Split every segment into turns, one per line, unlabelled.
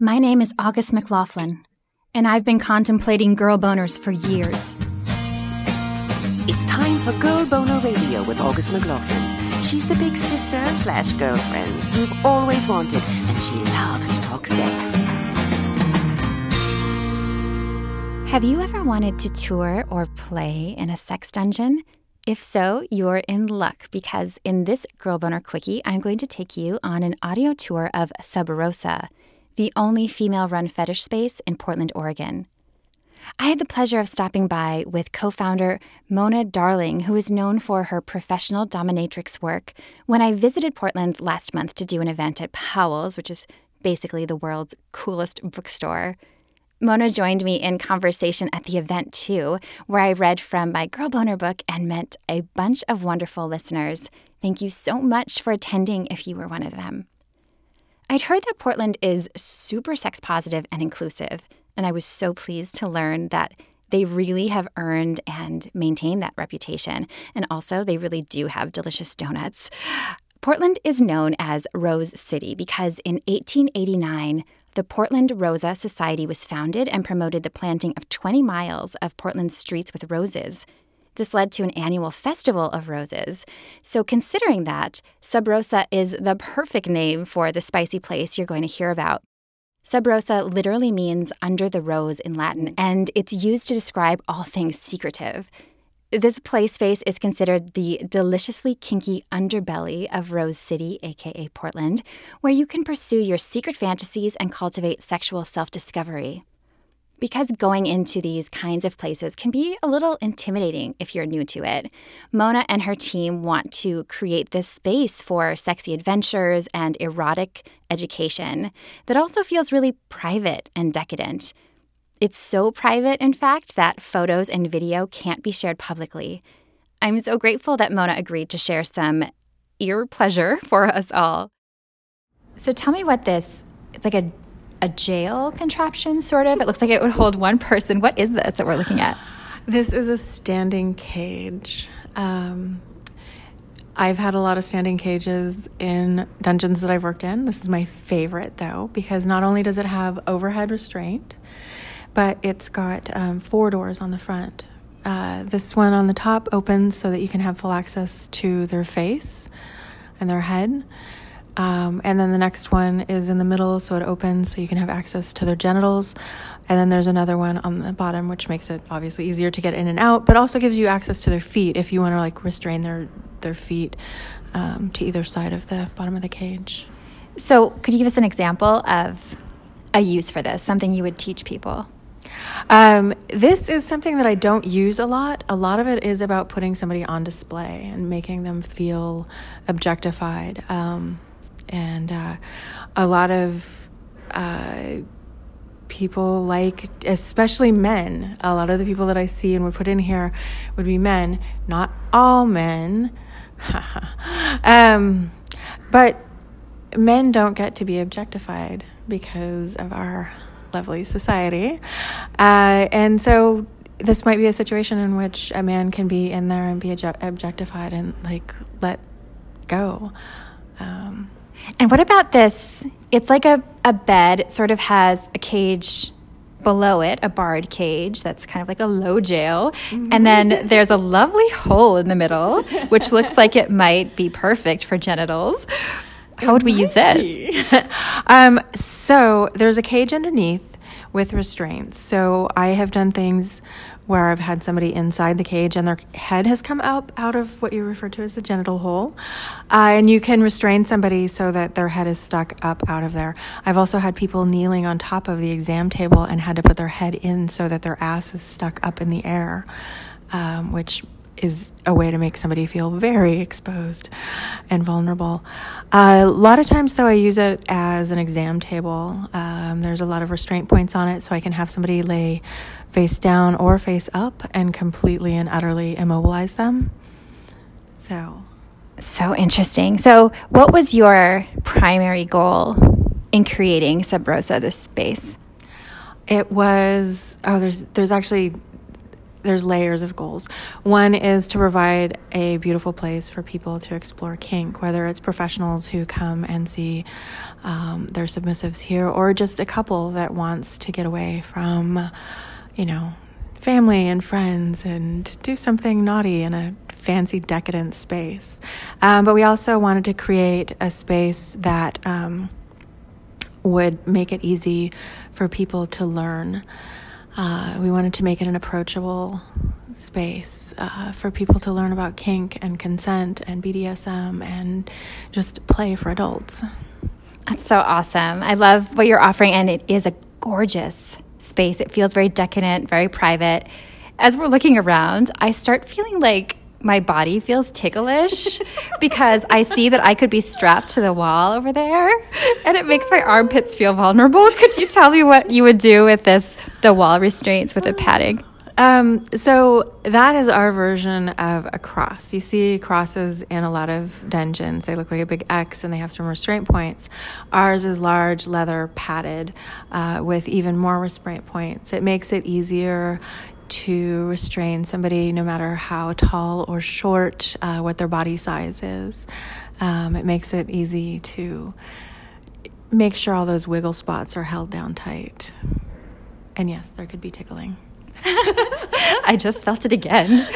My name is August McLaughlin, and I've been contemplating girl boners for years.
It's time for Girl Boner Radio with August McLaughlin. She's the big sister slash girlfriend you've always wanted, and she loves to talk sex.
Have you ever wanted to tour or play in a sex dungeon? If so, you're in luck because in this Girl Boner Quickie, I'm going to take you on an audio tour of Sub Rosa, the only female run fetish space in Portland, Oregon. I had the pleasure of stopping by with co founder Mona Darling, who is known for her professional dominatrix work, when I visited Portland last month to do an event at Powell's, which is basically the world's coolest bookstore. Mona joined me in conversation at the event too, where I read from my Girl Boner book and met a bunch of wonderful listeners. Thank you so much for attending if you were one of them. I'd heard that Portland is super sex positive and inclusive, and I was so pleased to learn that they really have earned and maintained that reputation. And also, they really do have delicious donuts. Portland is known as Rose City because in 1889, the Portland Rose Society was founded and promoted the planting of 20 miles of Portland's streets with roses. This led to an annual festival of roses. So, considering that, Sub Rosa is the perfect name for the spicy place you're going to hear about. Sub Rosa literally means under the rose in Latin, mm. and it's used to describe all things secretive. This play space is considered the deliciously kinky underbelly of Rose City, aka Portland, where you can pursue your secret fantasies and cultivate sexual self discovery. Because going into these kinds of places can be a little intimidating if you're new to it, Mona and her team want to create this space for sexy adventures and erotic education that also feels really private and decadent. It's so private, in fact, that photos and video can't be shared publicly. I'm so grateful that Mona agreed to share some ear pleasure for us all. So tell me what this it's like a a jail contraption sort of. It looks like it would hold one person. What is this that we're looking at?
This is a standing cage. Um, I've had a lot of standing cages in dungeons that I've worked in. This is my favorite though because not only does it have overhead restraint, but it's got um, four doors on the front. Uh, this one on the top opens so that you can have full access to their face and their head. Um, and then the next one is in the middle, so it opens so you can have access to their genitals. And then there's another one on the bottom, which makes it obviously easier to get in and out, but also gives you access to their feet if you want to like restrain their their feet um, to either side of the bottom of the cage.
So, could you give us an example of a use for this? Something you would teach people?
Um, this is something that I don't use a lot. A lot of it is about putting somebody on display and making them feel objectified. Um, and uh, a lot of uh, people like, especially men, a lot of the people that I see and would put in here would be men, not all men. um, but men don't get to be objectified because of our lovely society. Uh, and so this might be a situation in which a man can be in there and be objectified and like let go. Um,
and what about this? It's like a, a bed. It sort of has a cage below it, a barred cage that's kind of like a low jail. And then there's a lovely hole in the middle, which looks like it might be perfect for genitals. How would we use this?
um, so there's a cage underneath with restraints. So I have done things where I've had somebody inside the cage and their head has come out out of what you refer to as the genital hole, uh, and you can restrain somebody so that their head is stuck up out of there. I've also had people kneeling on top of the exam table and had to put their head in so that their ass is stuck up in the air, um, which is a way to make somebody feel very exposed and vulnerable. Uh, a lot of times, though, I use it as an exam table. Um, there's a lot of restraint points on it, so I can have somebody lay face down or face up and completely and utterly immobilize them. So.
So interesting. So, what was your primary goal in creating Sub Rosa, this space?
It was oh, there's there's actually there's layers of goals. One is to provide a beautiful place for people to explore kink, whether it's professionals who come and see um, their submissives here, or just a couple that wants to get away from, you know, family and friends and do something naughty in a fancy decadent space. Um, but we also wanted to create a space that um, would make it easy for people to learn. Uh, we wanted to make it an approachable space uh, for people to learn about kink and consent and BDSM and just play for adults.
That's so awesome. I love what you're offering, and it is a gorgeous space. It feels very decadent, very private. As we're looking around, I start feeling like my body feels ticklish because I see that I could be strapped to the wall over there and it makes my armpits feel vulnerable. Could you tell me what you would do with this, the wall restraints with the padding?
Um, so that is our version of a cross. You see crosses in a lot of dungeons. They look like a big X and they have some restraint points. Ours is large, leather, padded, uh, with even more restraint points. It makes it easier to restrain somebody no matter how tall or short, uh, what their body size is. Um, it makes it easy to make sure all those wiggle spots are held down tight. And yes, there could be tickling.
I just felt it again.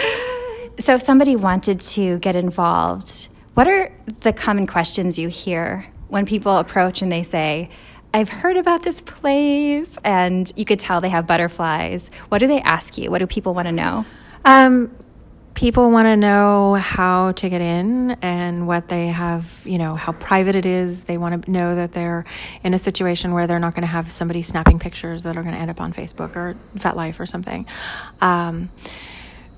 So, if somebody wanted to get involved, what are the common questions you hear when people approach and they say, I've heard about this place, and you could tell they have butterflies. What do they ask you? What do people want to know?
Um, people want to know how to get in and what they have, you know, how private it is. They want to know that they're in a situation where they're not going to have somebody snapping pictures that are going to end up on Facebook or FetLife or something. Um,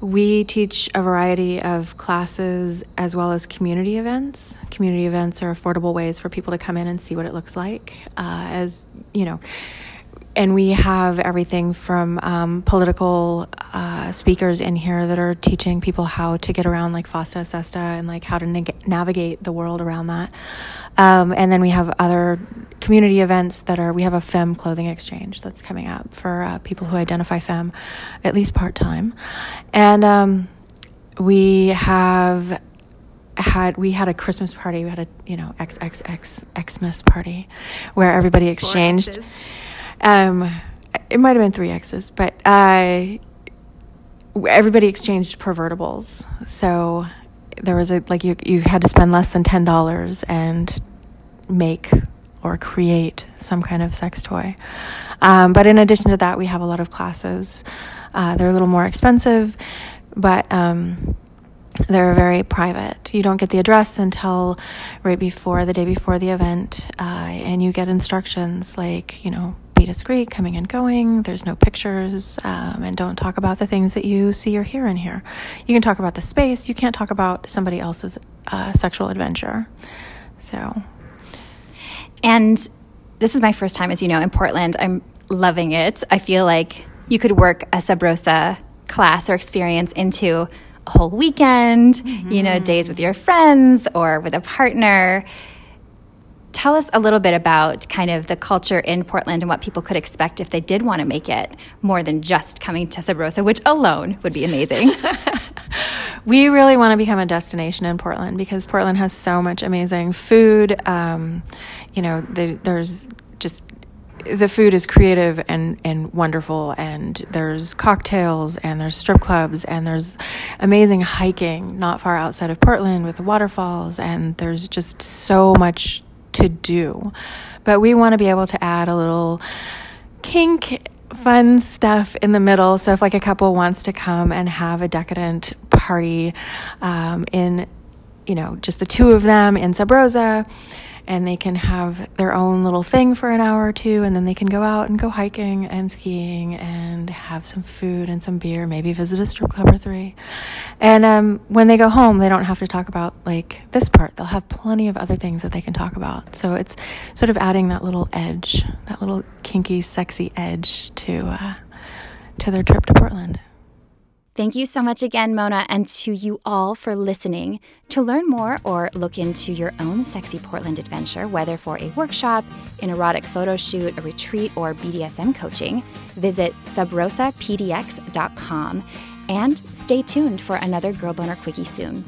we teach a variety of classes as well as community events. Community events are affordable ways for people to come in and see what it looks like. Uh, as you know, and we have everything from um, political uh, speakers in here that are teaching people how to get around like FOSTA, SESTA, and like how to navigate the world around that. Um, and then we have other community events that are, we have a femme clothing exchange that's coming up for uh, people who identify femme, at least part time. And um, we have had we had a Christmas party. We had a you know XXX Xmas party where everybody exchanged. Um, it might have been three X's, but uh, everybody exchanged pervertibles. So there was a like you you had to spend less than ten dollars and make or create some kind of sex toy. Um, but in addition to that, we have a lot of classes. Uh, they're a little more expensive, but um, they're very private. You don't get the address until right before the day before the event, uh, and you get instructions like, you know, be discreet, coming and going. There's no pictures, um, and don't talk about the things that you see or hear in here. You can talk about the space. You can't talk about somebody else's uh, sexual adventure. So,
and this is my first time, as you know, in Portland. I'm loving it. I feel like you could work a Sub Rosa class or experience into a whole weekend, mm-hmm. you know, days with your friends or with a partner tell us a little bit about kind of the culture in Portland and what people could expect if they did want to make it more than just coming to Sub Rosa, which alone would be amazing.
we really want to become a destination in Portland because Portland has so much amazing food. Um, you know, the, there's just the food is creative and, and wonderful and there's cocktails and there's strip clubs and there's amazing hiking not far outside of Portland with the waterfalls and there's just so much to do. But we want to be able to add a little kink fun stuff in the middle. So if like a couple wants to come and have a decadent party um, in, you know, just the two of them in Sub Rosa, and they can have their own little thing for an hour or two and then they can go out and go hiking and skiing and have some food and some beer maybe visit a strip club or three. And um, when they go home they don't have to talk about like this part. They'll have plenty of other things that they can talk about. So it's sort of adding that little edge that little kinky sexy edge to uh, to their trip to portland
Thank you so much again, Mona, and to you all for listening. To learn more or look into your own sexy Portland adventure, whether for a workshop, an erotic photo shoot, a retreat, or BDSM coaching, visit subrosapdx.com. And stay tuned for another Girl Boner Quickie soon.